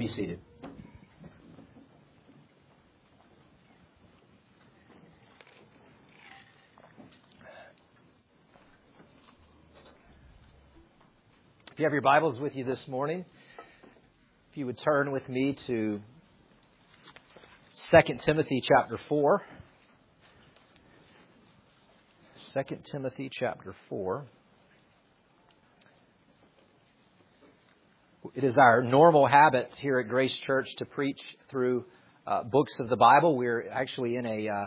be seated. If you have your Bibles with you this morning, if you would turn with me to 2 Timothy chapter 4. 2 Timothy chapter 4. It is our normal habit here at Grace Church to preach through uh, books of the Bible. We're actually in a uh,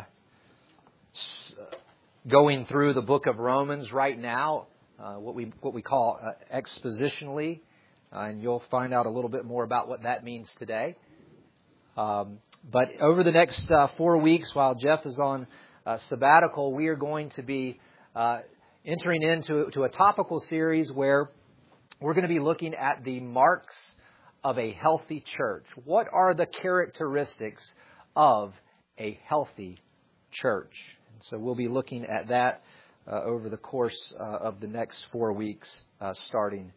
going through the book of Romans right now, uh, what we what we call uh, expositionally, uh, and you'll find out a little bit more about what that means today. Um, but over the next uh, four weeks, while Jeff is on sabbatical, we are going to be entering into to a topical series where we're going to be looking at the marks of a healthy church. What are the characteristics of a healthy church? And so we'll be looking at that uh, over the course uh, of the next four weeks, uh, starting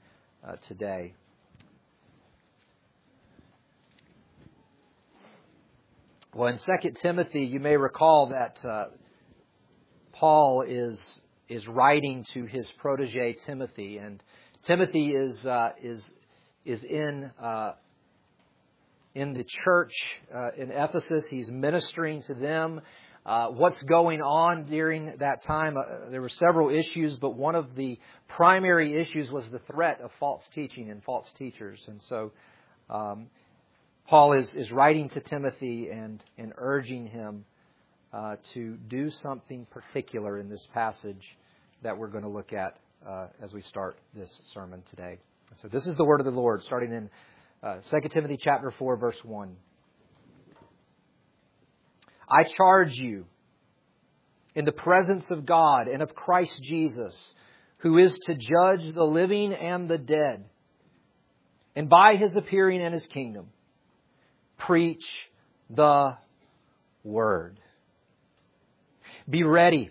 uh, today. Well, in 2 Timothy, you may recall that uh, Paul is is writing to his protege Timothy, and Timothy is uh, is is in uh, in the church uh, in Ephesus. He's ministering to them. Uh, what's going on during that time? Uh, there were several issues, but one of the primary issues was the threat of false teaching and false teachers. And so, um, Paul is is writing to Timothy and and urging him uh, to do something particular in this passage that we're going to look at uh, as we start this sermon today. So this is the word of the Lord, starting in uh, 2 Timothy chapter 4, verse 1. I charge you in the presence of God and of Christ Jesus, who is to judge the living and the dead, and by his appearing in his kingdom, preach the word. Be ready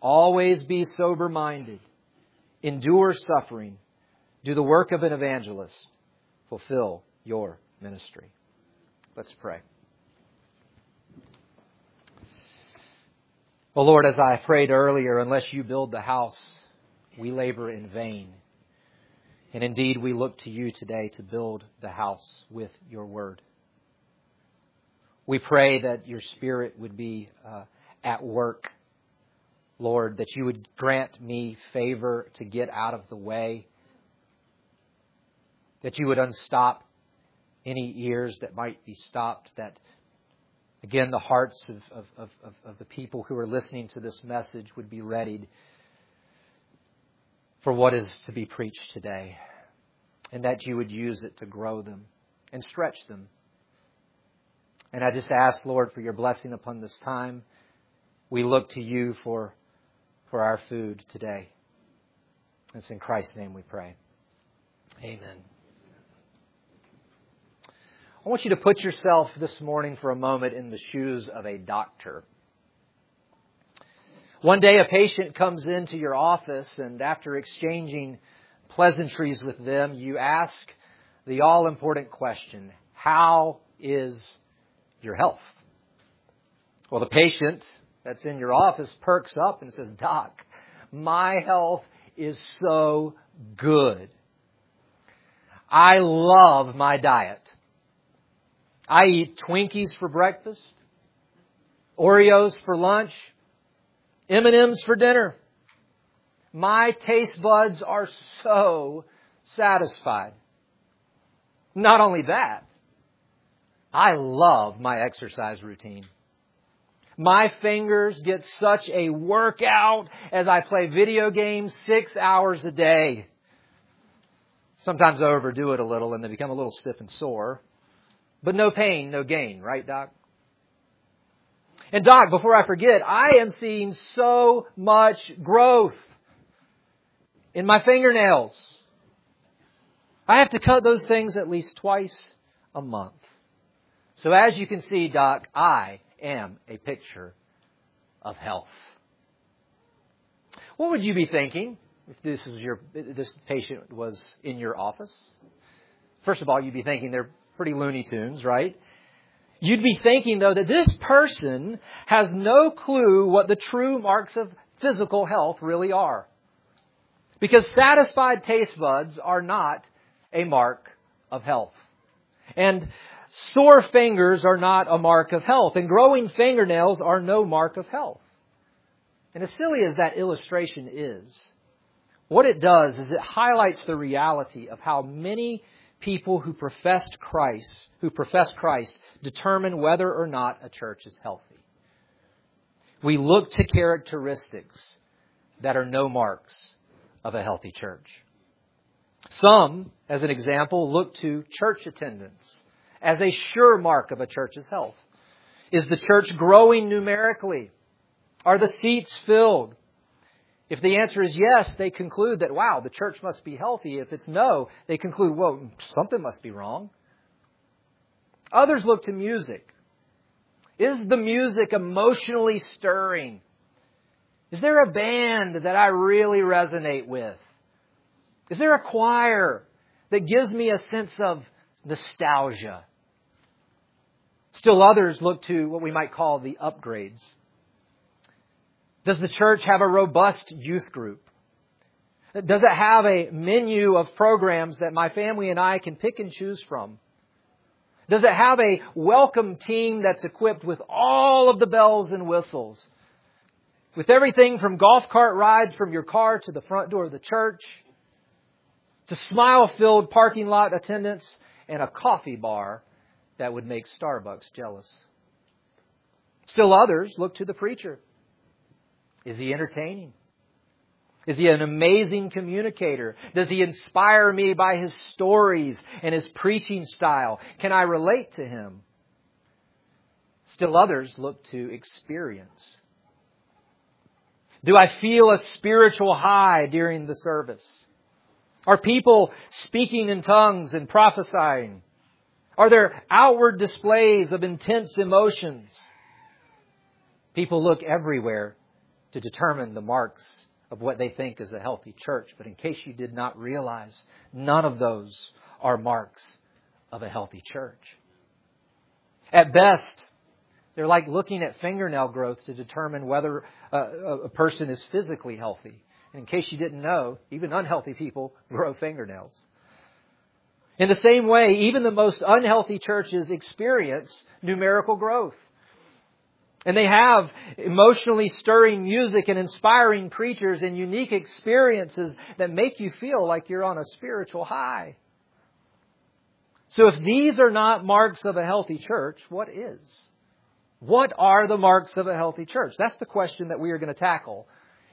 Always be sober minded. Endure suffering. Do the work of an evangelist. Fulfill your ministry. Let's pray. Well, Lord, as I prayed earlier, unless you build the house, we labor in vain. And indeed, we look to you today to build the house with your word. We pray that your spirit would be uh, at work Lord, that you would grant me favor to get out of the way, that you would unstop any ears that might be stopped, that again the hearts of, of, of, of the people who are listening to this message would be readied for what is to be preached today, and that you would use it to grow them and stretch them. And I just ask, Lord, for your blessing upon this time. We look to you for for our food today. It's in Christ's name we pray. Amen. I want you to put yourself this morning for a moment in the shoes of a doctor. One day a patient comes into your office and after exchanging pleasantries with them, you ask the all important question, how is your health? Well, the patient that's in your office perks up and says, Doc, my health is so good. I love my diet. I eat Twinkies for breakfast, Oreos for lunch, M&Ms for dinner. My taste buds are so satisfied. Not only that, I love my exercise routine. My fingers get such a workout as I play video games six hours a day. Sometimes I overdo it a little and they become a little stiff and sore. but no pain, no gain, right, Doc? And Doc, before I forget, I am seeing so much growth in my fingernails. I have to cut those things at least twice a month. So as you can see, Doc, I am a picture of health. What would you be thinking if this is your this patient was in your office? First of all, you'd be thinking they're pretty Looney Tunes, right? You'd be thinking though that this person has no clue what the true marks of physical health really are. Because satisfied taste buds are not a mark of health. And sore fingers are not a mark of health. And growing fingernails are no mark of health. And as silly as that illustration is, what it does is it highlights the reality of how many people who professed Christ, who profess Christ, determine whether or not a church is healthy. We look to characteristics that are no marks of a healthy church. Some, as an example, look to church attendance as a sure mark of a church's health. Is the church growing numerically? Are the seats filled? If the answer is yes, they conclude that, wow, the church must be healthy. If it's no, they conclude, well, something must be wrong. Others look to music. Is the music emotionally stirring? Is there a band that I really resonate with? Is there a choir that gives me a sense of nostalgia? Still others look to what we might call the upgrades. Does the church have a robust youth group? Does it have a menu of programs that my family and I can pick and choose from? Does it have a welcome team that's equipped with all of the bells and whistles? With everything from golf cart rides from your car to the front door of the church, to smile filled parking lot attendants, and a coffee bar that would make Starbucks jealous. Still others look to the preacher. Is he entertaining? Is he an amazing communicator? Does he inspire me by his stories and his preaching style? Can I relate to him? Still others look to experience. Do I feel a spiritual high during the service? Are people speaking in tongues and prophesying? Are there outward displays of intense emotions? People look everywhere to determine the marks of what they think is a healthy church. But in case you did not realize, none of those are marks of a healthy church. At best, they're like looking at fingernail growth to determine whether a, a person is physically healthy. And in case you didn't know, even unhealthy people grow fingernails. In the same way, even the most unhealthy churches experience numerical growth. And they have emotionally stirring music and inspiring preachers and unique experiences that make you feel like you're on a spiritual high. So if these are not marks of a healthy church, what is? What are the marks of a healthy church? That's the question that we are going to tackle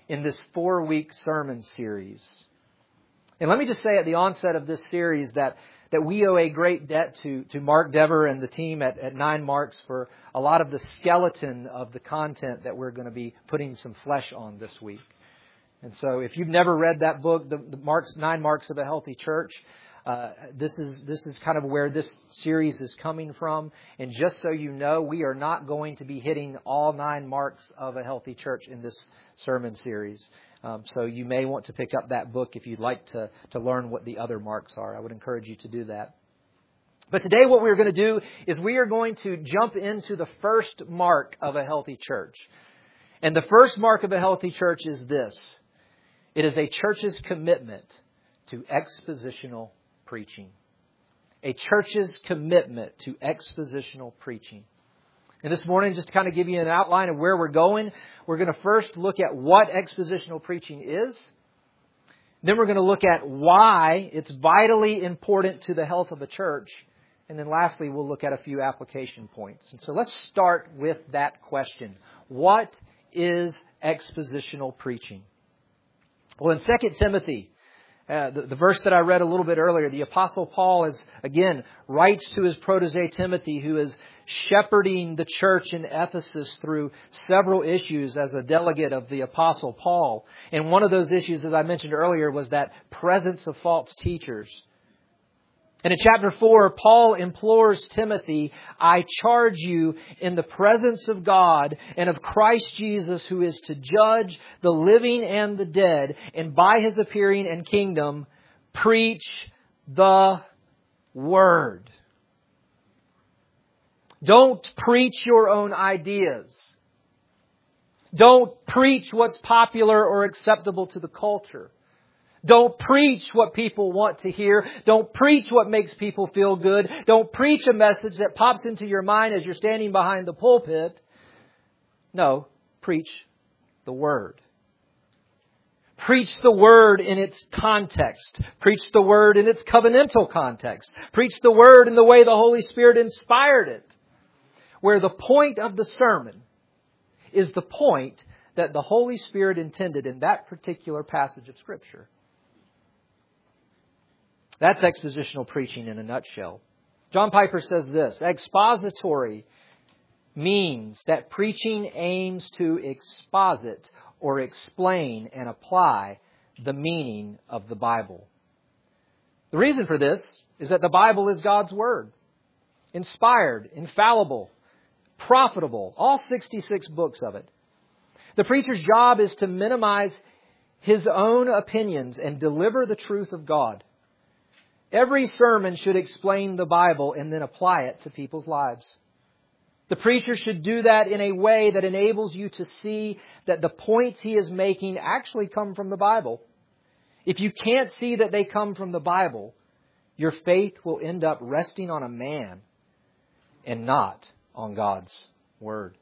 in this four week sermon series. And let me just say at the onset of this series that that we owe a great debt to, to Mark Dever and the team at, at Nine Marks for a lot of the skeleton of the content that we're going to be putting some flesh on this week. And so if you've never read that book, the, the Marks, Nine Marks of a Healthy Church, uh, this is this is kind of where this series is coming from. And just so you know, we are not going to be hitting all nine marks of a healthy church in this sermon series. Um, so you may want to pick up that book if you'd like to, to learn what the other marks are. I would encourage you to do that. But today what we're going to do is we are going to jump into the first mark of a healthy church. And the first mark of a healthy church is this. It is a church's commitment to expositional preaching. A church's commitment to expositional preaching. And this morning, just to kind of give you an outline of where we're going, we're going to first look at what expositional preaching is. Then we're going to look at why it's vitally important to the health of a church. And then lastly, we'll look at a few application points. And so let's start with that question. What is expositional preaching? Well, in 2 Timothy uh, the, the, verse that I read a little bit earlier, the Apostle Paul is, again, writes to his protege Timothy, who is shepherding the church in Ephesus through several issues as a delegate of the Apostle Paul. And one of those issues, as I mentioned earlier, was that presence of false teachers. And in chapter 4, Paul implores Timothy, I charge you in the presence of God and of Christ Jesus, who is to judge the living and the dead, and by his appearing and kingdom, preach the word. Don't preach your own ideas. Don't preach what's popular or acceptable to the culture. Don't preach what people want to hear. Don't preach what makes people feel good. Don't preach a message that pops into your mind as you're standing behind the pulpit. No, preach the Word. Preach the Word in its context. Preach the Word in its covenantal context. Preach the Word in the way the Holy Spirit inspired it. Where the point of the sermon is the point that the Holy Spirit intended in that particular passage of Scripture. That's expositional preaching in a nutshell. John Piper says this expository means that preaching aims to exposit or explain and apply the meaning of the Bible. The reason for this is that the Bible is God's Word, inspired, infallible, profitable, all 66 books of it. The preacher's job is to minimize his own opinions and deliver the truth of God. Every sermon should explain the Bible and then apply it to people's lives. The preacher should do that in a way that enables you to see that the points he is making actually come from the Bible. If you can't see that they come from the Bible, your faith will end up resting on a man and not on God's Word.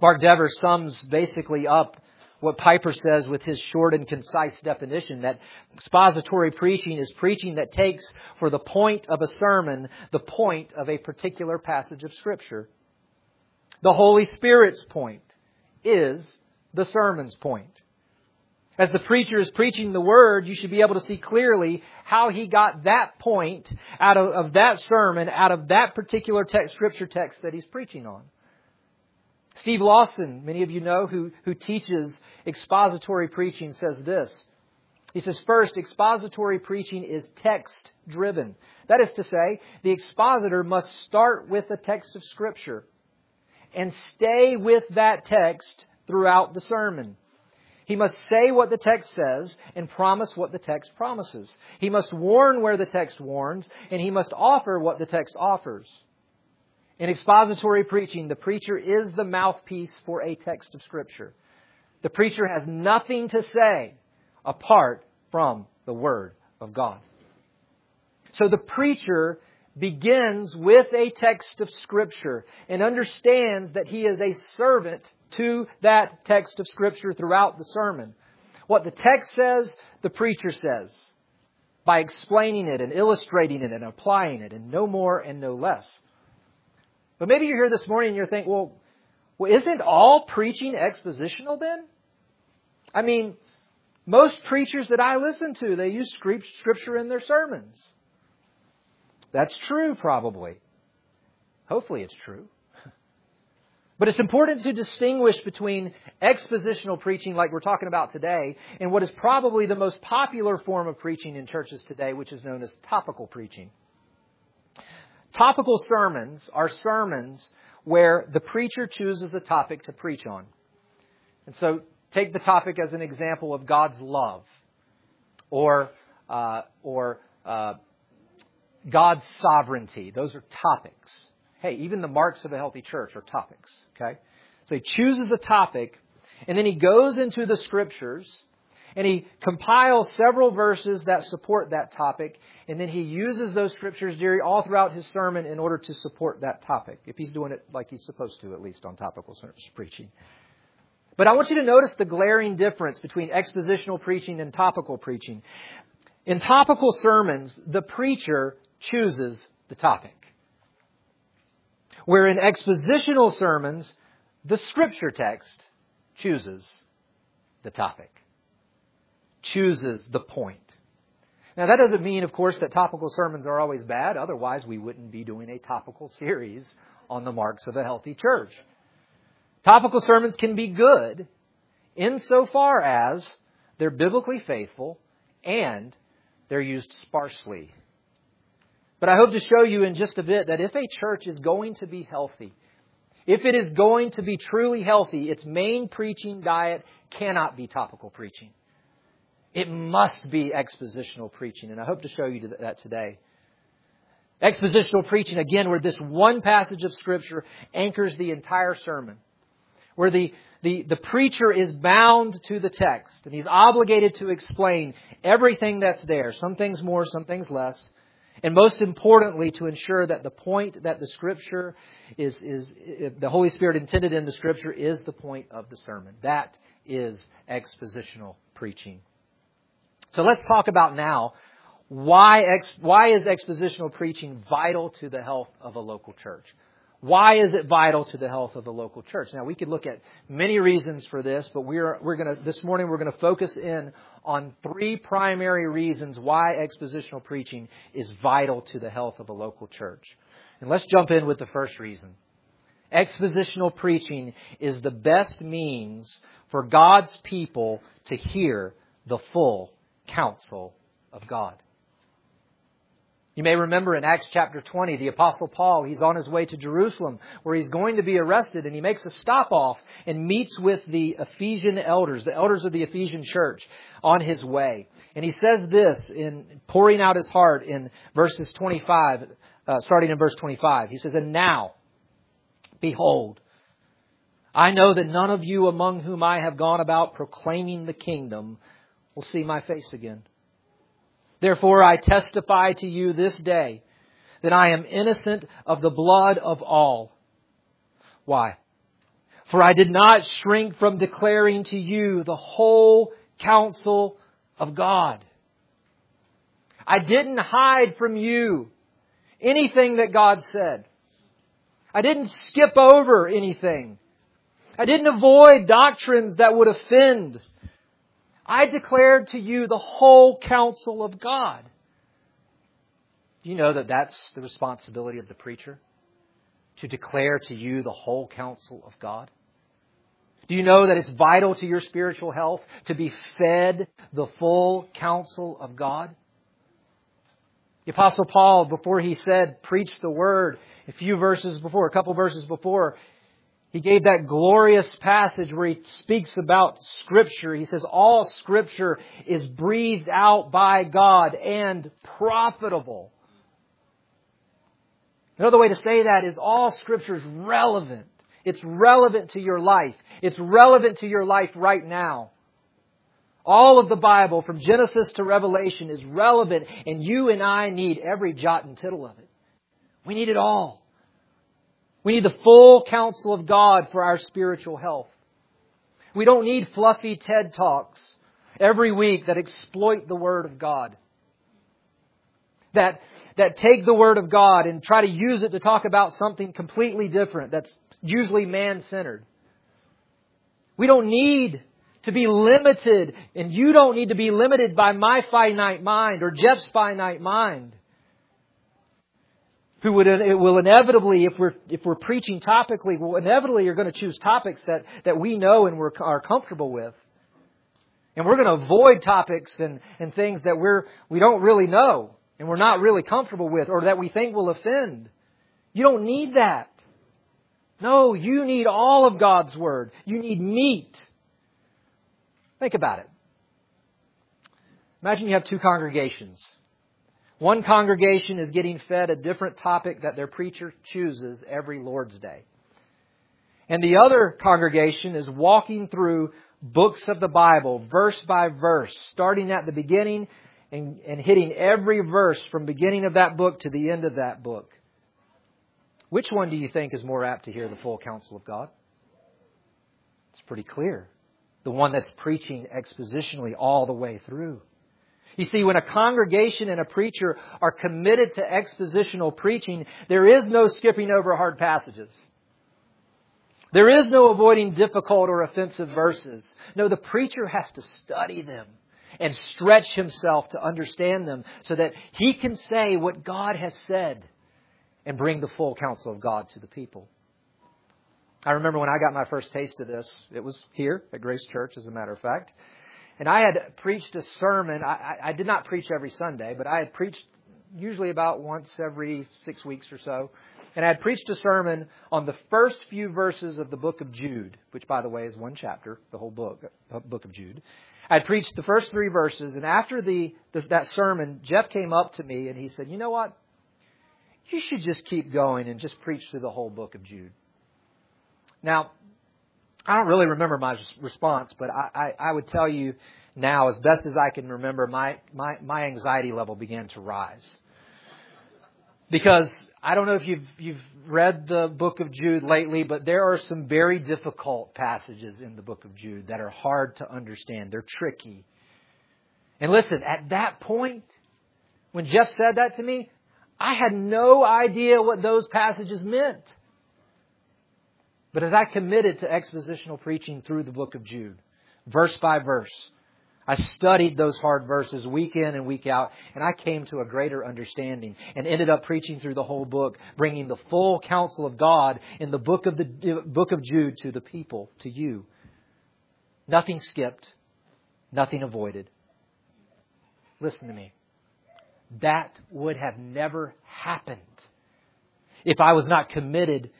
Mark Dever sums basically up what Piper says with his short and concise definition that expository preaching is preaching that takes for the point of a sermon the point of a particular passage of Scripture. The Holy Spirit's point is the sermon's point. As the preacher is preaching the Word, you should be able to see clearly how he got that point out of, of that sermon, out of that particular text, Scripture text that he's preaching on. Steve Lawson, many of you know, who, who teaches expository preaching, says this. He says, first, expository preaching is text driven. That is to say, the expositor must start with the text of Scripture and stay with that text throughout the sermon. He must say what the text says and promise what the text promises. He must warn where the text warns, and he must offer what the text offers. In expository preaching, the preacher is the mouthpiece for a text of Scripture. The preacher has nothing to say apart from the Word of God. So the preacher begins with a text of Scripture and understands that he is a servant to that text of Scripture throughout the sermon. What the text says, the preacher says by explaining it and illustrating it and applying it, and no more and no less. But maybe you're here this morning and you're thinking, well, well, isn't all preaching expositional then? I mean, most preachers that I listen to, they use scripture in their sermons. That's true, probably. Hopefully it's true. But it's important to distinguish between expositional preaching, like we're talking about today, and what is probably the most popular form of preaching in churches today, which is known as topical preaching. Topical sermons are sermons where the preacher chooses a topic to preach on. And so take the topic as an example of God's love or, uh, or uh, God's sovereignty. Those are topics. Hey, even the marks of a healthy church are topics. Okay? So he chooses a topic and then he goes into the scriptures and he compiles several verses that support that topic, and then he uses those scriptures all throughout his sermon in order to support that topic, if he's doing it like he's supposed to, at least on topical preaching. But I want you to notice the glaring difference between expositional preaching and topical preaching. In topical sermons, the preacher chooses the topic. Where in expositional sermons, the scripture text chooses the topic chooses the point. Now that doesn't mean, of course, that topical sermons are always bad. Otherwise, we wouldn't be doing a topical series on the marks of a healthy church. Topical sermons can be good insofar as they're biblically faithful and they're used sparsely. But I hope to show you in just a bit that if a church is going to be healthy, if it is going to be truly healthy, its main preaching diet cannot be topical preaching. It must be expositional preaching, and I hope to show you that today. Expositional preaching, again, where this one passage of Scripture anchors the entire sermon, where the, the, the preacher is bound to the text, and he's obligated to explain everything that's there, some things more, some things less, and most importantly, to ensure that the point that the Scripture is, is the Holy Spirit intended in the Scripture is the point of the sermon. That is expositional preaching. So let's talk about now why, ex, why is expositional preaching vital to the health of a local church? Why is it vital to the health of the local church? Now we could look at many reasons for this, but we're, we're gonna, this morning we're gonna focus in on three primary reasons why expositional preaching is vital to the health of a local church. And let's jump in with the first reason. Expositional preaching is the best means for God's people to hear the full counsel of God. You may remember in Acts chapter 20, the apostle Paul, he's on his way to Jerusalem where he's going to be arrested and he makes a stop off and meets with the Ephesian elders, the elders of the Ephesian church on his way. And he says this in pouring out his heart in verses 25, uh, starting in verse 25. He says, And now, behold, I know that none of you among whom I have gone about proclaiming the kingdom will see my face again. Therefore, I testify to you this day that I am innocent of the blood of all. Why? For I did not shrink from declaring to you the whole counsel of God. I didn't hide from you anything that God said. I didn't skip over anything. I didn't avoid doctrines that would offend. I declared to you the whole counsel of God. Do you know that that's the responsibility of the preacher? To declare to you the whole counsel of God? Do you know that it's vital to your spiritual health to be fed the full counsel of God? The apostle Paul, before he said, preach the word, a few verses before, a couple verses before, he gave that glorious passage where he speaks about Scripture. He says, all Scripture is breathed out by God and profitable. Another way to say that is all Scripture is relevant. It's relevant to your life. It's relevant to your life right now. All of the Bible, from Genesis to Revelation, is relevant, and you and I need every jot and tittle of it. We need it all. We need the full counsel of God for our spiritual health. We don't need fluffy TED Talks every week that exploit the Word of God. That, that take the Word of God and try to use it to talk about something completely different that's usually man centered. We don't need to be limited, and you don't need to be limited by my finite mind or Jeff's finite mind who would it will inevitably, if we're if we're preaching topically, will inevitably are going to choose topics that that we know and we're are comfortable with, and we're going to avoid topics and and things that we're we don't really know and we're not really comfortable with or that we think will offend. You don't need that. No, you need all of God's word. You need meat. Think about it. Imagine you have two congregations. One congregation is getting fed a different topic that their preacher chooses every Lord's Day. And the other congregation is walking through books of the Bible, verse by verse, starting at the beginning and, and hitting every verse from beginning of that book to the end of that book. Which one do you think is more apt to hear the full counsel of God? It's pretty clear. The one that's preaching expositionally all the way through. You see, when a congregation and a preacher are committed to expositional preaching, there is no skipping over hard passages. There is no avoiding difficult or offensive verses. No, the preacher has to study them. and stretch himself to understand them so that he can say what God has said and bring the full counsel of God to the people. I remember when I got my first taste of this, it was here at Grace Church, as a matter of fact. And I had preached a sermon. I, I did not preach every Sunday, but I had preached usually about once every six weeks or so. And I had preached a sermon on the first few verses of the book of Jude, which, by the way, is one chapter, the whole book, uh, book of Jude. I had preached the first three verses, and after the, the that sermon, Jeff came up to me and he said, "You know what? You should just keep going and just preach through the whole book of Jude." Now, I don't really remember my response, but I, I, I would tell you now, as best as I can remember, my, my, my anxiety level began to rise. Because I don't know if you've, you've read the book of Jude lately, but there are some very difficult passages in the book of Jude that are hard to understand. They're tricky. And listen, at that point, when Jeff said that to me, I had no idea what those passages meant. But as I committed to expositional preaching through the book of Jude, verse by verse, I studied those hard verses week in and week out, and I came to a greater understanding and ended up preaching through the whole book, bringing the full counsel of God in the book of the book of Jude to the people, to you. Nothing skipped, nothing avoided. Listen to me. That would have never happened if I was not committed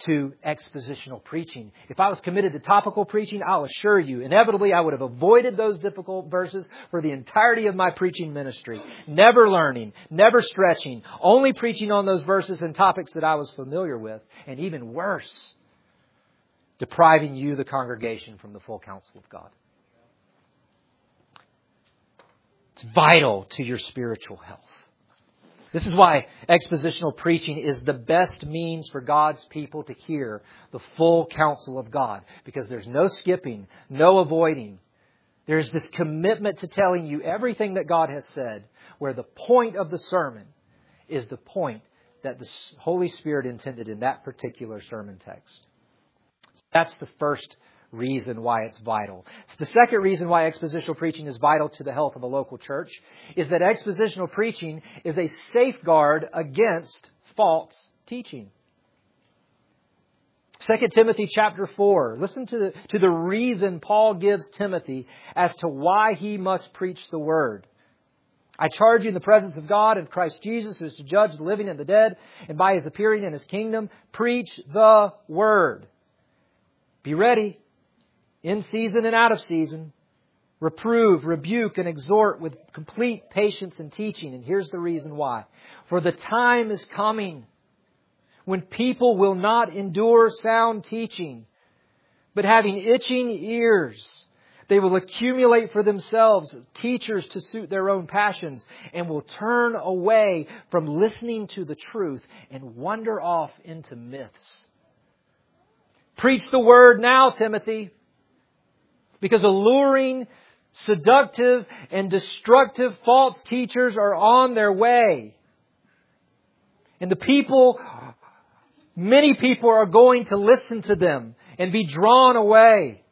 to expositional preaching. If I was committed to topical preaching, I'll assure you, inevitably I would have avoided those difficult verses for the entirety of my preaching ministry. Never learning, never stretching, only preaching on those verses and topics that I was familiar with, and even worse, depriving you, the congregation, from the full counsel of God. It's vital to your spiritual health. This is why expositional preaching is the best means for God's people to hear the full counsel of God because there's no skipping, no avoiding. There's this commitment to telling you everything that God has said, where the point of the sermon is the point that the Holy Spirit intended in that particular sermon text. That's the first reason why it's vital. The second reason why expositional preaching is vital to the health of a local church is that expositional preaching is a safeguard against false teaching. 2 Timothy chapter 4. Listen to the, to the reason Paul gives Timothy as to why he must preach the word. I charge you in the presence of God and Christ Jesus, who is to judge the living and the dead, and by his appearing in his kingdom, preach the word. Be ready in season and out of season, reprove, rebuke, and exhort with complete patience and teaching. And here's the reason why. For the time is coming when people will not endure sound teaching, but having itching ears, they will accumulate for themselves teachers to suit their own passions and will turn away from listening to the truth and wander off into myths. Preach the word now, Timothy. Because alluring, seductive, and destructive false teachers are on their way. And the people, many people are going to listen to them and be drawn away.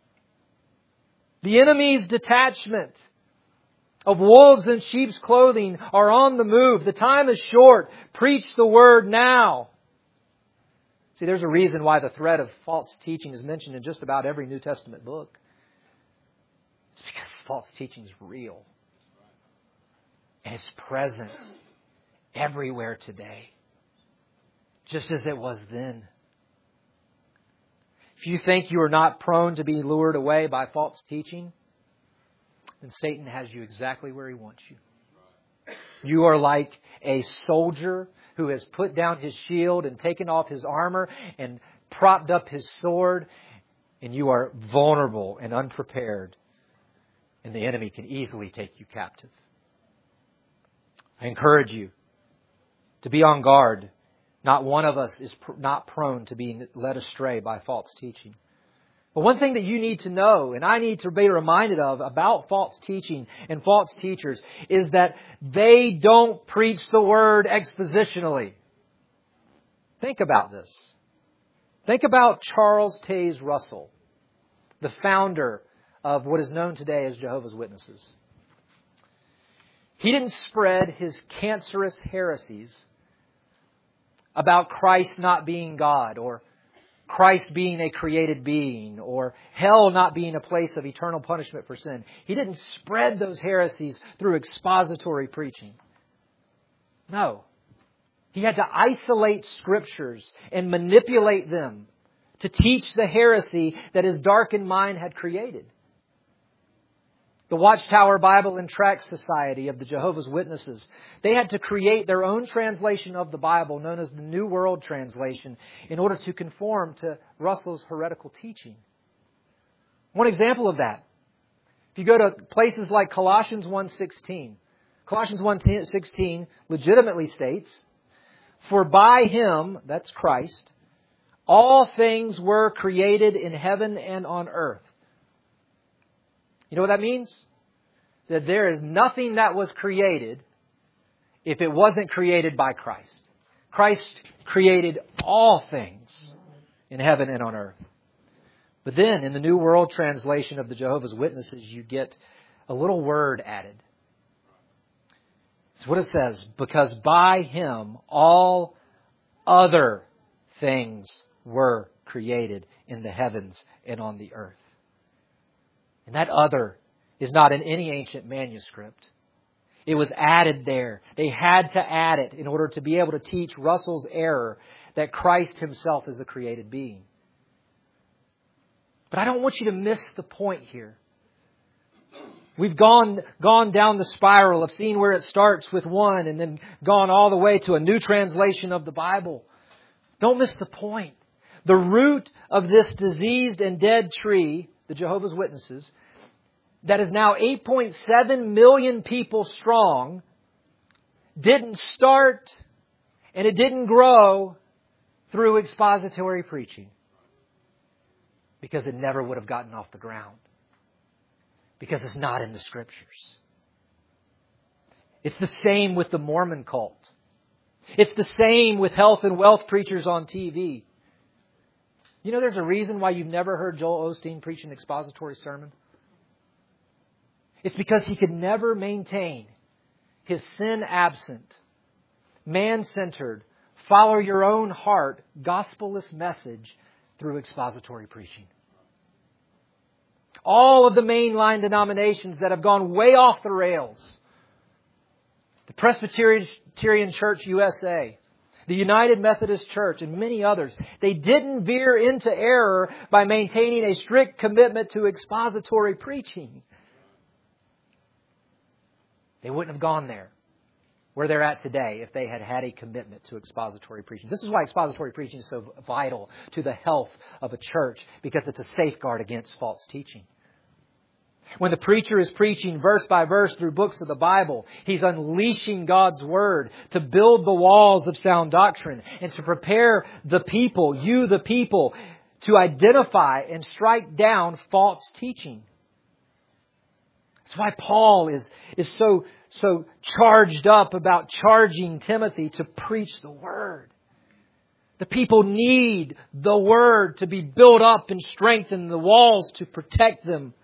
The enemy's detachment of wolves in sheep's clothing are on the move. The time is short. Preach the word now. See, there's a reason why the threat of false teaching is mentioned in just about every New Testament book. It's because false teaching is real. And it's present everywhere today. Just as it was then. If you think you are not prone to be lured away by false teaching, then Satan has you exactly where he wants you. You are like a soldier who has put down his shield and taken off his armor and propped up his sword, and you are vulnerable and unprepared and the enemy can easily take you captive. I encourage you to be on guard. Not one of us is pr- not prone to being led astray by false teaching. But one thing that you need to know, and I need to be reminded of about false teaching and false teachers, is that they don't preach the word expositionally. Think about this. Think about Charles Taze Russell, the founder of what is known today as Jehovah's Witnesses. He didn't spread his cancerous heresies about Christ not being God or Christ being a created being or hell not being a place of eternal punishment for sin. He didn't spread those heresies through expository preaching. No. He had to isolate scriptures and manipulate them to teach the heresy that his darkened mind had created. The Watchtower Bible and Tract Society of the Jehovah's Witnesses, they had to create their own translation of the Bible known as the New World Translation in order to conform to Russell's heretical teaching. One example of that, if you go to places like Colossians 1.16, Colossians 1.16 legitimately states, For by him, that's Christ, all things were created in heaven and on earth you know what that means? That there is nothing that was created if it wasn't created by Christ. Christ created all things in heaven and on earth. But then in the New World Translation of the Jehovah's Witnesses, you get a little word added. It's what it says, because by him all other things were created in the heavens and on the earth. And that other is not in any ancient manuscript. It was added there. They had to add it in order to be able to teach Russell's error that Christ himself is a created being. But I don't want you to miss the point here. We've gone, gone down the spiral of seeing where it starts with one and then gone all the way to a new translation of the Bible. Don't miss the point. The root of this diseased and dead tree the Jehovah's Witnesses, that is now 8.7 million people strong, didn't start and it didn't grow through expository preaching. Because it never would have gotten off the ground. Because it's not in the scriptures. It's the same with the Mormon cult. It's the same with health and wealth preachers on TV. You know there's a reason why you've never heard Joel Osteen preach an expository sermon? It's because he could never maintain his sin absent, man centered, follow your own heart, gospelless message through expository preaching. All of the mainline denominations that have gone way off the rails, the Presbyterian Church USA, the United Methodist Church, and many others. They didn't veer into error by maintaining a strict commitment to expository preaching. They wouldn't have gone there where they're at today if they had had a commitment to expository preaching. This is why expository preaching is so vital to the health of a church because it's a safeguard against false teaching. When the preacher is preaching verse by verse through books of the Bible, he's unleashing God's Word to build the walls of sound doctrine and to prepare the people, you the people, to identify and strike down false teaching. That's why Paul is, is so, so charged up about charging Timothy to preach the Word. The people need the Word to be built up and strengthened, the walls to protect them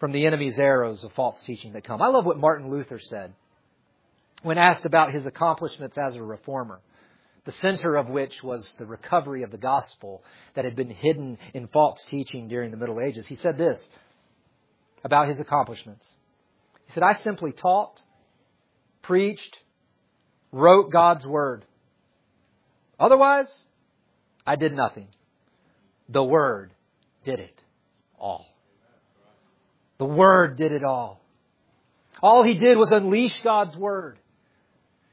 from the enemy's arrows of false teaching that come. I love what Martin Luther said when asked about his accomplishments as a reformer, the center of which was the recovery of the gospel that had been hidden in false teaching during the Middle Ages. He said this about his accomplishments. He said, I simply taught, preached, wrote God's word. Otherwise, I did nothing. The word did it all. The Word did it all. All he did was unleash God's Word.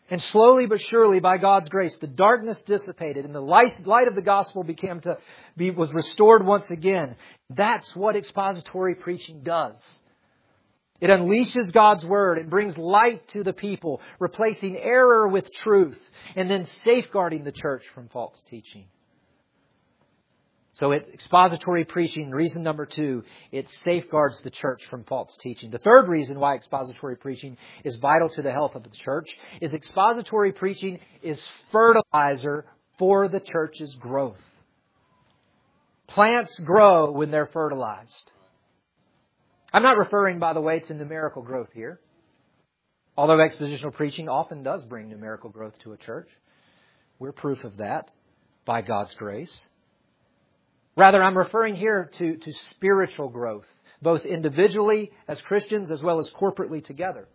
And slowly but surely, by God's grace, the darkness dissipated and the light, of the gospel became to be, was restored once again. That's what expository preaching does. It unleashes God's Word and brings light to the people, replacing error with truth, and then safeguarding the church from false teaching. So it, expository preaching, reason number two, it safeguards the church from false teaching. The third reason why expository preaching is vital to the health of the church is expository preaching is fertilizer for the church's growth. Plants grow when they're fertilized. I'm not referring, by the way, to numerical growth here. Although expositional preaching often does bring numerical growth to a church. We're proof of that by God's grace. Rather, I'm referring here to, to spiritual growth, both individually as Christians as well as corporately together.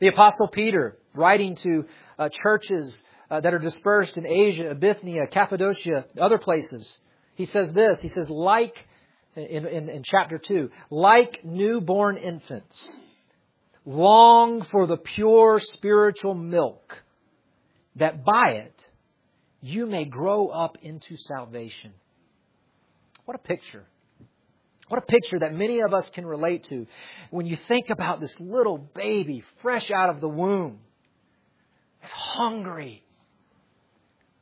The Apostle Peter, writing to uh, churches uh, that are dispersed in Asia, Bithynia, Cappadocia, other places, he says this. He says, like, in, in, in chapter 2, like newborn infants, long for the pure spiritual milk, that by it you may grow up into salvation. What a picture. What a picture that many of us can relate to when you think about this little baby fresh out of the womb. It's hungry,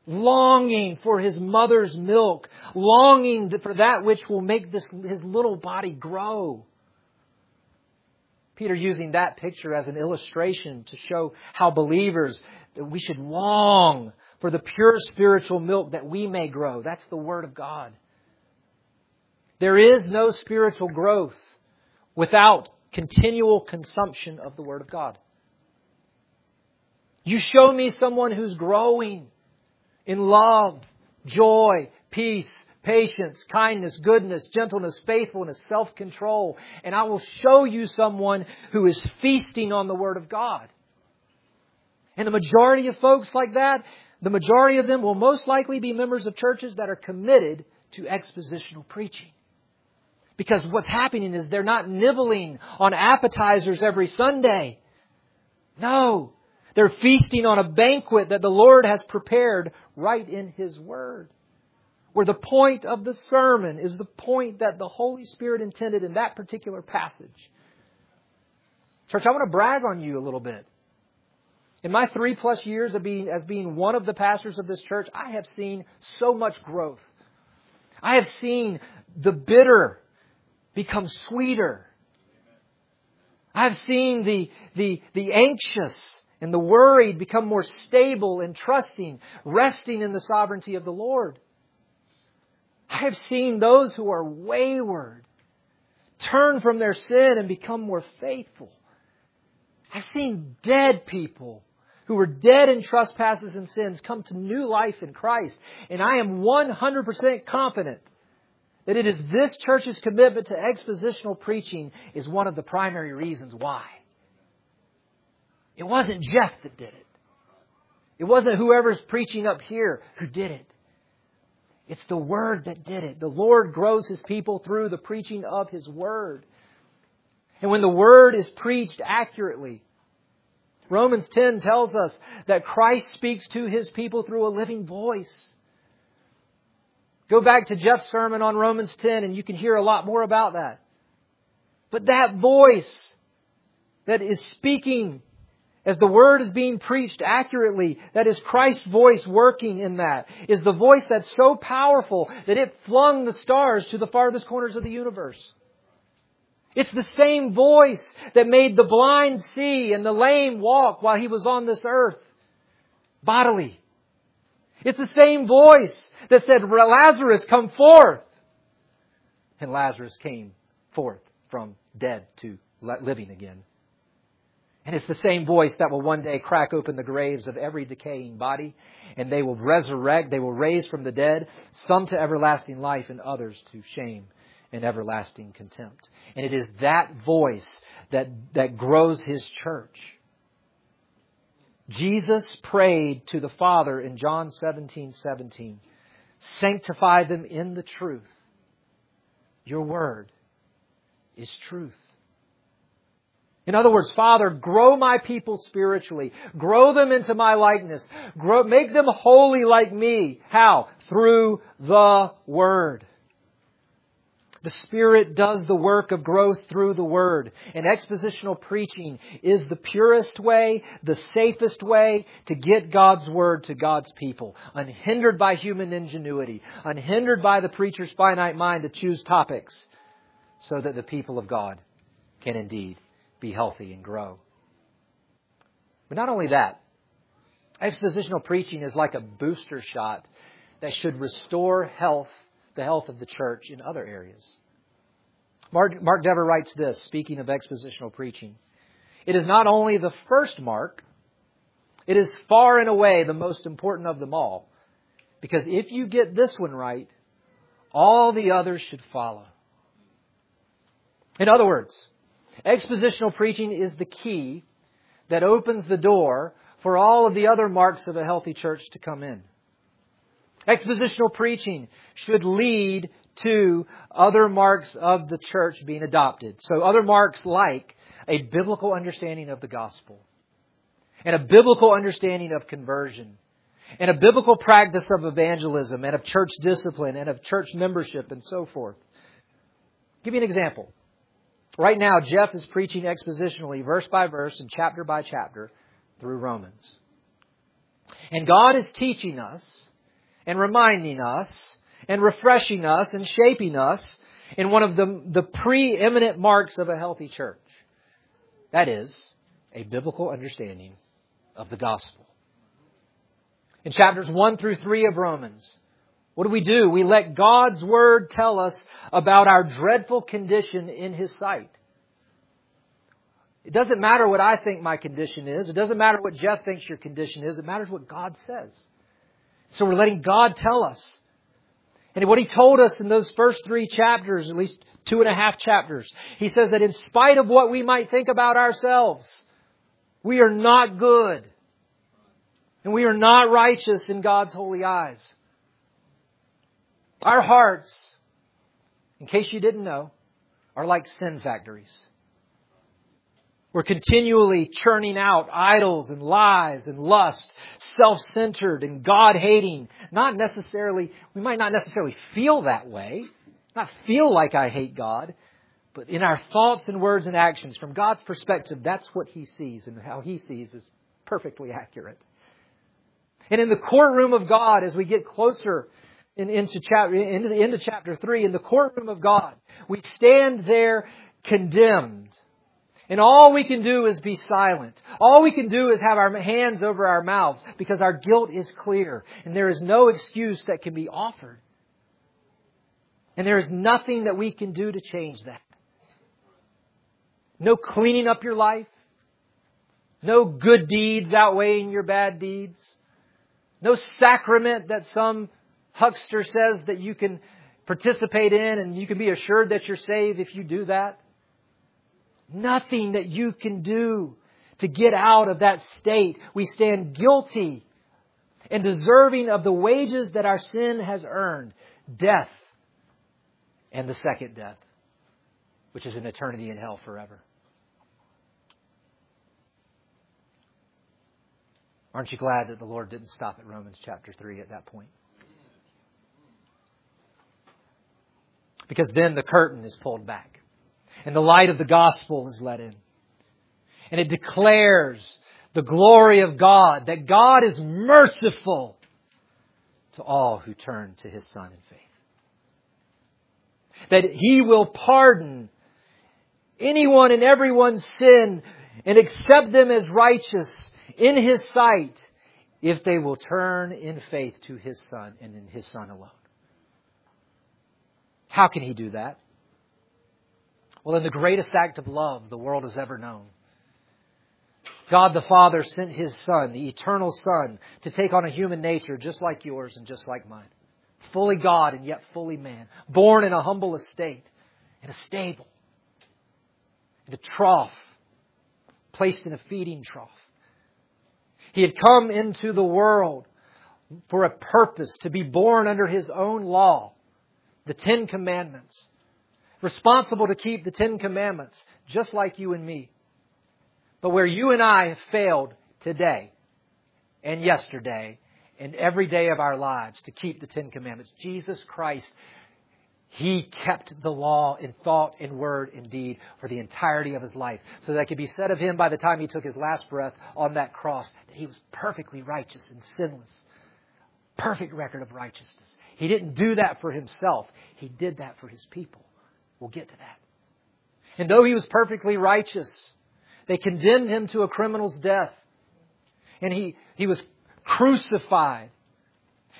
longing for his mother's milk, longing for that which will make this, his little body grow. Peter using that picture as an illustration to show how believers that we should long for the pure spiritual milk that we may grow. That's the Word of God. There is no spiritual growth without continual consumption of the Word of God. You show me someone who's growing in love, joy, peace, patience, kindness, goodness, gentleness, faithfulness, self-control, and I will show you someone who is feasting on the Word of God. And the majority of folks like that, the majority of them will most likely be members of churches that are committed to expositional preaching. Because what's happening is they're not nibbling on appetizers every Sunday. No. They're feasting on a banquet that the Lord has prepared right in His Word. Where the point of the sermon is the point that the Holy Spirit intended in that particular passage. Church, I want to brag on you a little bit. In my three plus years of being, as being one of the pastors of this church, I have seen so much growth. I have seen the bitter become sweeter. I've seen the, the, the anxious and the worried become more stable and trusting, resting in the sovereignty of the Lord. I have seen those who are wayward turn from their sin and become more faithful. I've seen dead people who were dead in trespasses and sins come to new life in Christ. And I am 100% confident that it is this church's commitment to expositional preaching is one of the primary reasons why. It wasn't Jeff that did it. It wasn't whoever's preaching up here who did it. It's the Word that did it. The Lord grows His people through the preaching of His Word. And when the Word is preached accurately, Romans 10 tells us that Christ speaks to His people through a living voice. Go back to Jeff's sermon on Romans 10 and you can hear a lot more about that. But that voice that is speaking as the word is being preached accurately, that is Christ's voice working in that, is the voice that's so powerful that it flung the stars to the farthest corners of the universe. It's the same voice that made the blind see and the lame walk while he was on this earth, bodily. It's the same voice that said, Lazarus, come forth. And Lazarus came forth from dead to living again. And it's the same voice that will one day crack open the graves of every decaying body, and they will resurrect, they will raise from the dead, some to everlasting life and others to shame and everlasting contempt. And it is that voice that, that grows his church. Jesus prayed to the Father in John 17, 17, sanctify them in the truth. Your word is truth. In other words, Father, grow my people spiritually. Grow them into my likeness. Grow, make them holy like me. How? Through the Word. The Spirit does the work of growth through the Word. And expositional preaching is the purest way, the safest way to get God's Word to God's people, unhindered by human ingenuity, unhindered by the preacher's finite mind to choose topics, so that the people of God can indeed be healthy and grow. But not only that, expositional preaching is like a booster shot that should restore health the health of the church in other areas. Mark, Mark Dever writes this, speaking of expositional preaching. It is not only the first mark, it is far and away the most important of them all. Because if you get this one right, all the others should follow. In other words, expositional preaching is the key that opens the door for all of the other marks of a healthy church to come in. Expositional preaching should lead to other marks of the church being adopted. So other marks like a biblical understanding of the gospel and a biblical understanding of conversion and a biblical practice of evangelism and of church discipline and of church membership and so forth. I'll give you an example. Right now, Jeff is preaching expositionally, verse by verse and chapter by chapter through Romans. And God is teaching us and reminding us and refreshing us and shaping us in one of the, the preeminent marks of a healthy church. That is, a biblical understanding of the gospel. In chapters 1 through 3 of Romans, what do we do? We let God's Word tell us about our dreadful condition in His sight. It doesn't matter what I think my condition is. It doesn't matter what Jeff thinks your condition is. It matters what God says. So we're letting God tell us. And what He told us in those first three chapters, at least two and a half chapters, He says that in spite of what we might think about ourselves, we are not good. And we are not righteous in God's holy eyes. Our hearts, in case you didn't know, are like sin factories. We're continually churning out idols and lies and lust, self-centered and God-hating. Not necessarily, we might not necessarily feel that way, not feel like I hate God, but in our thoughts and words and actions, from God's perspective, that's what He sees and how He sees is perfectly accurate. And in the courtroom of God, as we get closer in, into, chapter, into, into chapter 3, in the courtroom of God, we stand there condemned and all we can do is be silent. All we can do is have our hands over our mouths because our guilt is clear and there is no excuse that can be offered. And there is nothing that we can do to change that. No cleaning up your life. No good deeds outweighing your bad deeds. No sacrament that some huckster says that you can participate in and you can be assured that you're saved if you do that. Nothing that you can do to get out of that state. We stand guilty and deserving of the wages that our sin has earned death and the second death, which is an eternity in hell forever. Aren't you glad that the Lord didn't stop at Romans chapter 3 at that point? Because then the curtain is pulled back and the light of the gospel is let in. And it declares the glory of God, that God is merciful to all who turn to His Son in faith. That He will pardon anyone and everyone's sin and accept them as righteous in His sight if they will turn in faith to His Son and in His Son alone. How can He do that? Well, in the greatest act of love the world has ever known. God the Father sent His Son, the eternal Son, to take on a human nature just like yours and just like mine. Fully God and yet fully man. Born in a humble estate, in a stable, in a trough, placed in a feeding trough. He had come into the world for a purpose, to be born under His own law, the Ten Commandments responsible to keep the Ten Commandments, just like you and me. But where you and I have failed today and yesterday and every day of our lives to keep the Ten Commandments, Jesus Christ, He kept the law in thought and word and deed for the entirety of His life. So that could be said of Him by the time He took His last breath on that cross that He was perfectly righteous and sinless. Perfect record of righteousness. He didn't do that for Himself. He did that for His people. We'll get to that. And though he was perfectly righteous, they condemned him to a criminal's death. And he, he was crucified.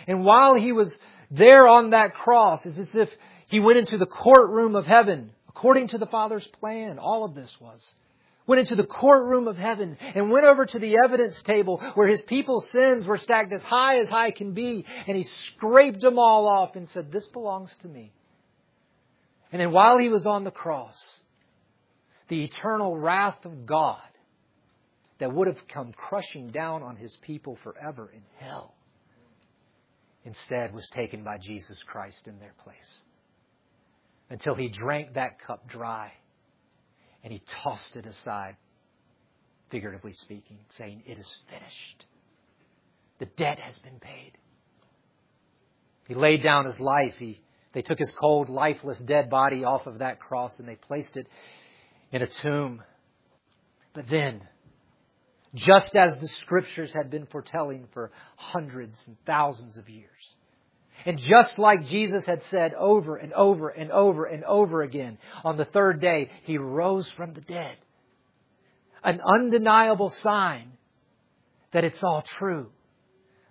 And while he was there on that cross, it's as if he went into the courtroom of heaven, according to the Father's plan. All of this was. went into the courtroom of heaven and went over to the evidence table where his people's sins were stacked as high as high can be, and he scraped them all off and said, This belongs to me. And then while he was on the cross, the eternal wrath of God that would have come crushing down on his people forever in hell instead was taken by Jesus Christ in their place until he drank that cup dry and he tossed it aside, figuratively speaking, saying, It is finished. The debt has been paid. He laid down his life. He, they took his cold, lifeless, dead body off of that cross and they placed it in a tomb. But then, just as the scriptures had been foretelling for hundreds and thousands of years, and just like Jesus had said over and over and over and over again, on the third day, he rose from the dead. An undeniable sign that it's all true.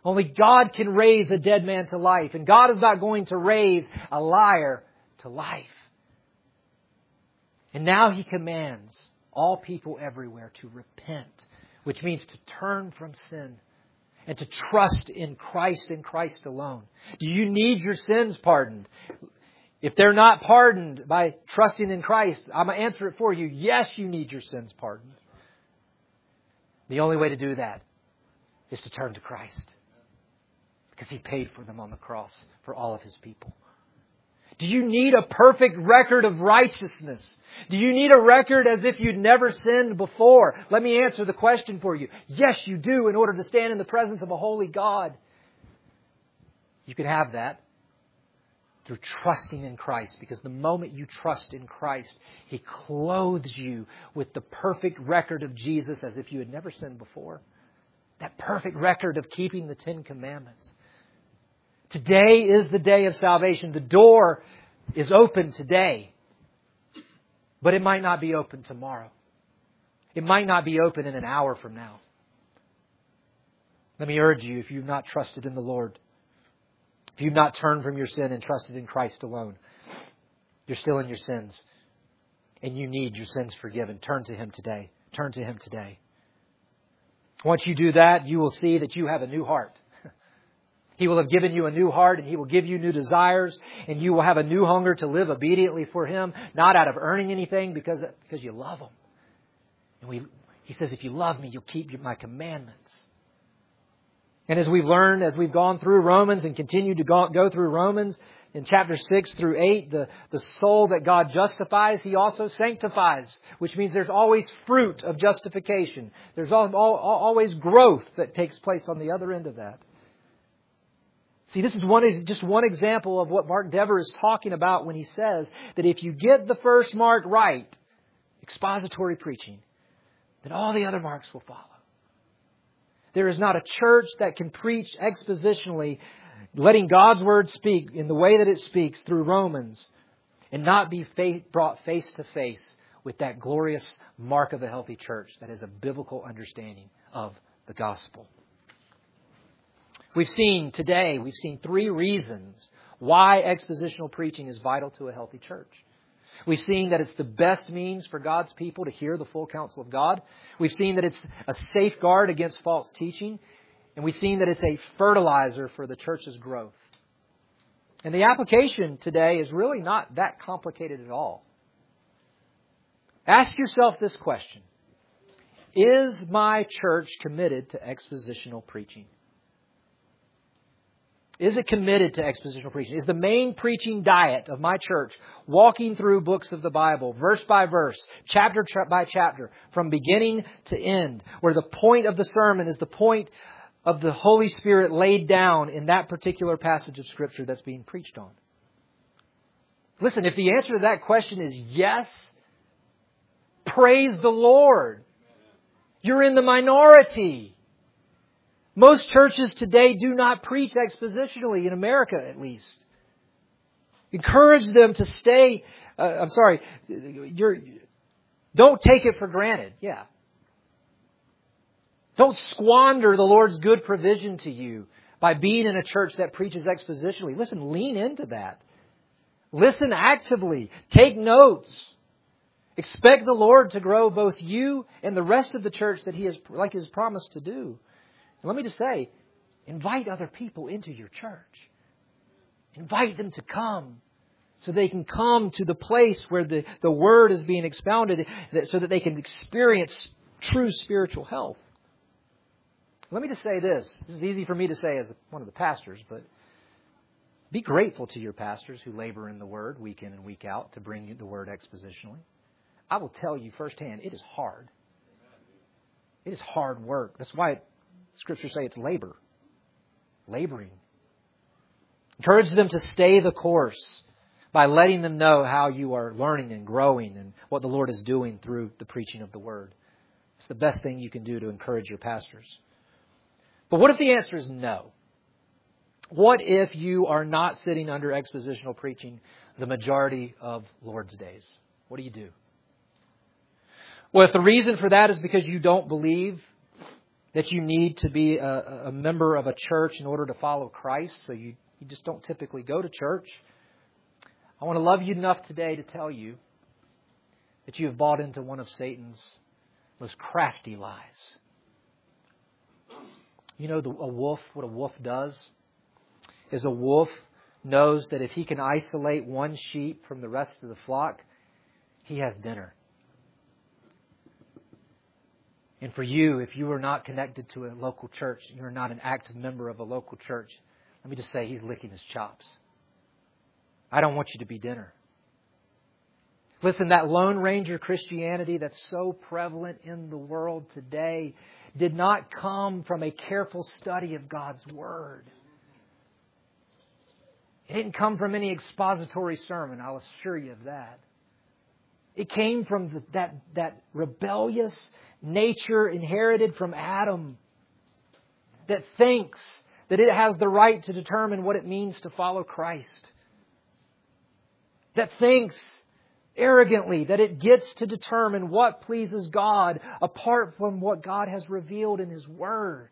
Only God can raise a dead man to life, and God is not going to raise a liar to life. And now he commands all people everywhere to repent, which means to turn from sin and to trust in Christ and Christ alone. Do you need your sins pardoned? If they're not pardoned by trusting in Christ, I'm going to answer it for you. Yes, you need your sins pardoned. The only way to do that is to turn to Christ because He paid for them on the cross for all of His people. Do you need a perfect record of righteousness? Do you need a record as if you'd never sinned before? Let me answer the question for you. Yes, you do in order to stand in the presence of a holy God. You can have that through trusting in Christ because the moment you trust in Christ, He clothes you with the perfect record of Jesus as if you had never sinned before. That perfect record of keeping the Ten Commandments. Today is the day of salvation. The door is open today, but it might not be open tomorrow. It might not be open in an hour from now. Let me urge you, if you've not trusted in the Lord, if you've not turned from your sin and trusted in Christ alone, you're still in your sins and you need your sins forgiven. Turn to Him today. Turn to Him today. Once you do that, you will see that you have a new heart. He will have given you a new heart and He will give you new desires and you will have a new hunger to live obediently for Him, not out of earning anything because, because you love Him. And we, He says, if you love me, you'll keep my commandments. And as we've learned, as we've gone through Romans and continue to go, go through Romans, in chapter 6 through 8, the, the soul that God justifies, He also sanctifies, which means there's always fruit of justification. There's always growth that takes place on the other end of that. See, this is one, just one example of what Mark Dever is talking about when he says that if you get the first mark right, expository preaching, then all the other marks will follow. There is not a church that can preach expositionally, letting God's word speak in the way that it speaks through Romans, and not be brought face to face with that glorious mark of a healthy church that is a biblical understanding of the gospel. We've seen today, we've seen three reasons why expositional preaching is vital to a healthy church. We've seen that it's the best means for God's people to hear the full counsel of God. We've seen that it's a safeguard against false teaching. And we've seen that it's a fertilizer for the church's growth. And the application today is really not that complicated at all. Ask yourself this question Is my church committed to expositional preaching? Is it committed to expositional preaching? Is the main preaching diet of my church walking through books of the Bible, verse by verse, chapter by chapter, from beginning to end, where the point of the sermon is the point of the Holy Spirit laid down in that particular passage of Scripture that's being preached on? Listen, if the answer to that question is yes, praise the Lord. You're in the minority. Most churches today do not preach expositionally, in America at least. Encourage them to stay, uh, I'm sorry, you're, don't take it for granted. Yeah. Don't squander the Lord's good provision to you by being in a church that preaches expositionally. Listen, lean into that. Listen actively. Take notes. Expect the Lord to grow both you and the rest of the church that He has, like He has promised to do. And let me just say, invite other people into your church. Invite them to come so they can come to the place where the, the Word is being expounded so that they can experience true spiritual health. Let me just say this. This is easy for me to say as one of the pastors, but be grateful to your pastors who labor in the Word week in and week out to bring you the Word expositionally. I will tell you firsthand, it is hard. It is hard work. That's why Scripture say it's labor. Laboring. Encourage them to stay the course by letting them know how you are learning and growing and what the Lord is doing through the preaching of the Word. It's the best thing you can do to encourage your pastors. But what if the answer is no? What if you are not sitting under expositional preaching the majority of Lord's days? What do you do? Well, if the reason for that is because you don't believe that you need to be a, a member of a church in order to follow Christ, so you, you just don't typically go to church, I want to love you enough today to tell you that you have bought into one of Satan's most crafty lies. You know the, a wolf, what a wolf does? Is a wolf knows that if he can isolate one sheep from the rest of the flock, he has dinner. And for you, if you are not connected to a local church, you're not an active member of a local church, let me just say he's licking his chops. I don't want you to be dinner. Listen, that Lone Ranger Christianity that's so prevalent in the world today did not come from a careful study of God's Word. It didn't come from any expository sermon, I'll assure you of that. It came from the, that, that rebellious nature inherited from Adam that thinks that it has the right to determine what it means to follow Christ. That thinks arrogantly that it gets to determine what pleases God apart from what God has revealed in His Word.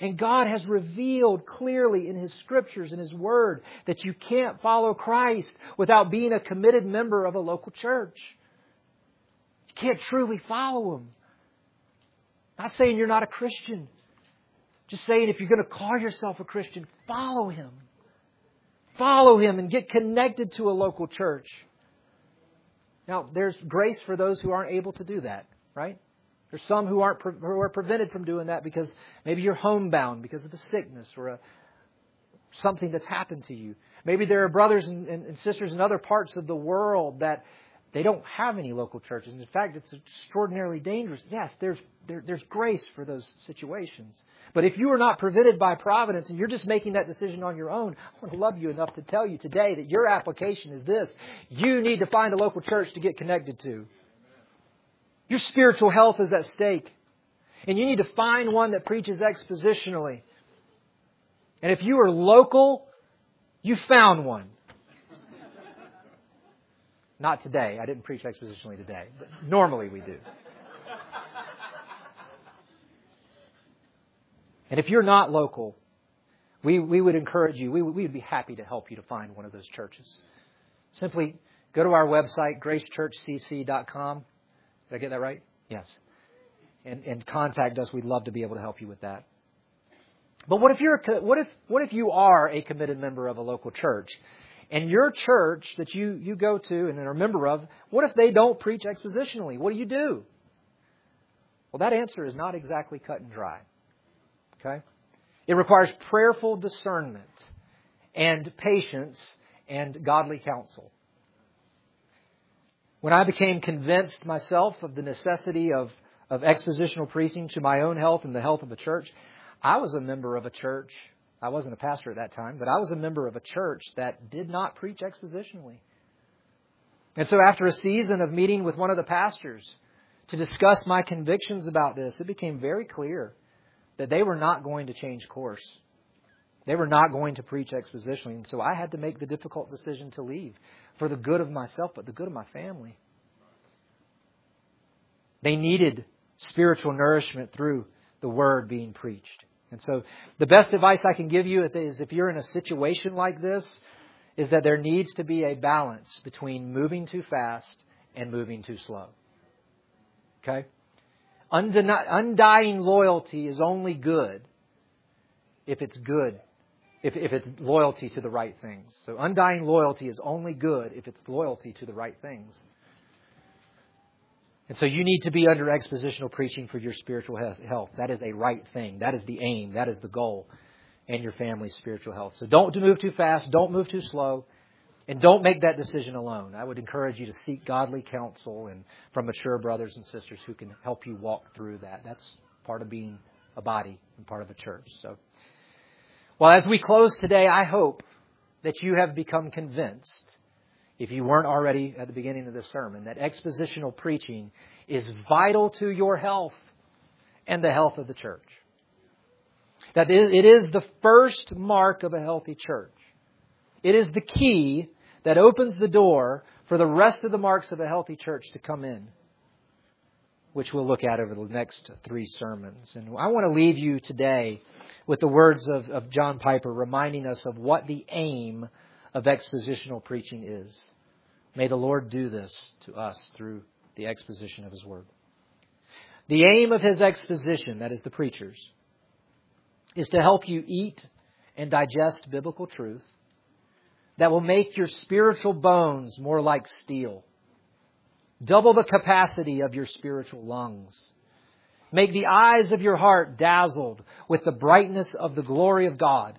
And God has revealed clearly in His Scriptures and His Word that you can't follow Christ without being a committed member of a local church. You can't truly follow Him not saying you're not a Christian. Just saying if you're going to call yourself a Christian, follow him. Follow him and get connected to a local church. Now, there's grace for those who aren't able to do that, right? There's some who aren't who are prevented from doing that because maybe you're homebound because of a sickness or a, something that's happened to you. Maybe there are brothers and, and, and sisters in other parts of the world that they don't have any local churches. In fact, it's extraordinarily dangerous. Yes, there's, there, there's grace for those situations. But if you are not prevented by providence and you're just making that decision on your own, I want to love you enough to tell you today that your application is this. You need to find a local church to get connected to. Your spiritual health is at stake. And you need to find one that preaches expositionally. And if you are local, you found one. Not today. I didn't preach expositionally today, but normally we do. And if you're not local, we, we would encourage you, we, we would be happy to help you to find one of those churches. Simply go to our website, gracechurchcc.com. Did I get that right? Yes. And, and contact us. We'd love to be able to help you with that. But what if you're what if what if you are a committed member of a local church and your church that you, you go to and are a member of, what if they don't preach expositionally? What do you do? Well, that answer is not exactly cut and dry. Okay? It requires prayerful discernment and patience and godly counsel. When I became convinced myself of the necessity of, of expositional preaching to my own health and the health of the church, I was a member of a church I wasn't a pastor at that time, but I was a member of a church that did not preach expositionally. And so after a season of meeting with one of the pastors to discuss my convictions about this, it became very clear that they were not going to change course. They were not going to preach expositionally. And so I had to make the difficult decision to leave for the good of myself, but the good of my family. They needed spiritual nourishment through the word being preached. And so the best advice I can give you is if you're in a situation like this, is that there needs to be a balance between moving too fast and moving too slow. Okay? undying loyalty is only good if it's good, if, if it's loyalty to the right things. So undying loyalty is only good if it's loyalty to the right things. And so you need to be under expositional preaching for your spiritual health. That is a right thing. That is the aim. That is the goal. And your family's spiritual health. So don't move too fast. Don't move too slow. And don't make that decision alone. I would encourage you to seek godly counsel and from mature brothers and sisters who can help you walk through that. That's part of being a body and part of a church. So, well, as we close today, I hope that you have become convinced, if you weren't already at the beginning of this sermon, that expositional preaching is vital to your health and the health of the church. That it is the first mark of a healthy church. It is the key that opens the door for the rest of the marks of a healthy church to come in, which we'll look at over the next three sermons. And I want to leave you today with the words of, of John Piper reminding us of what the aim of expositional preaching is. May the Lord do this to us through the exposition of His Word. The aim of His exposition, that is the preachers, is to help you eat and digest biblical truth that will make your spiritual bones more like steel. Double the capacity of your spiritual lungs. Make the eyes of your heart dazzled with the brightness of the glory of God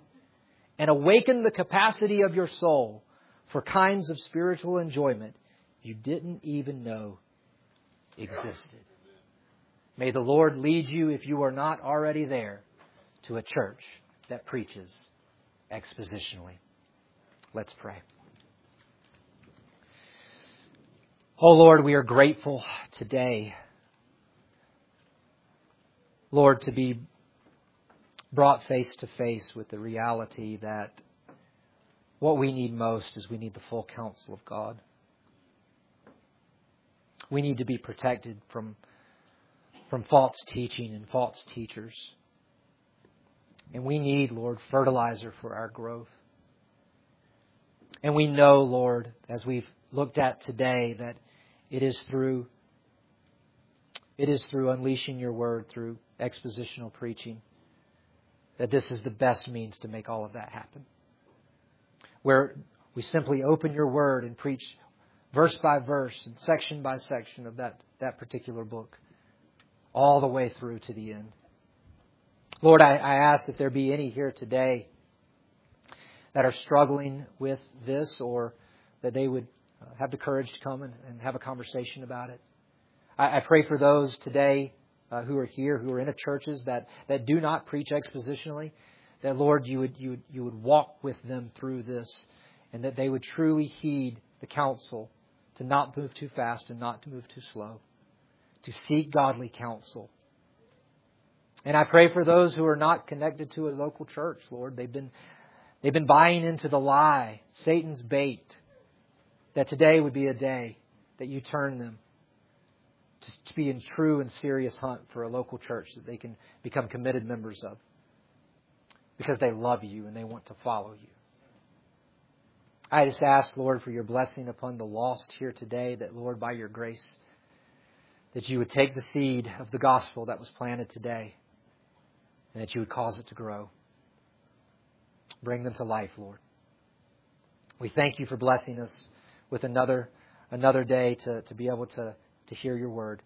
and awaken the capacity of your soul for kinds of spiritual enjoyment you didn't even know existed. May the Lord lead you, if you are not already there, to a church that preaches expositionally. Let's pray. Oh Lord, we are grateful today, Lord, to be brought face to face with the reality that what we need most is we need the full counsel of God. We need to be protected from, from false teaching and false teachers. And we need, Lord, fertilizer for our growth. And we know, Lord, as we've looked at today, that it is through it is through unleashing your word, through expositional preaching, that this is the best means to make all of that happen. Where we simply open your word and preach verse by verse and section by section of that, that particular book, all the way through to the end. Lord, I, I ask if there be any here today that are struggling with this or that they would uh, have the courage to come and, and have a conversation about it. I, I pray for those today uh, who are here, who are in churches that, that do not preach expositionally, that Lord, you would, you, would, you would walk with them through this and that they would truly heed the counsel to not move too fast and not to move too slow, to seek godly counsel. And I pray for those who are not connected to a local church, Lord. They've been They've been buying into the lie, Satan's bait, that today would be a day that you turn them to, be in true and serious hunt for a local church that they can become committed members of because they love you and they want to follow you. I just ask, Lord, for your blessing upon the lost here today, that, Lord, by your grace, that you would take the seed of the gospel that was planted today and that you would cause it to grow. Bring them to life, Lord. We thank you for blessing us with another, another day to, to be able to, to hear your word.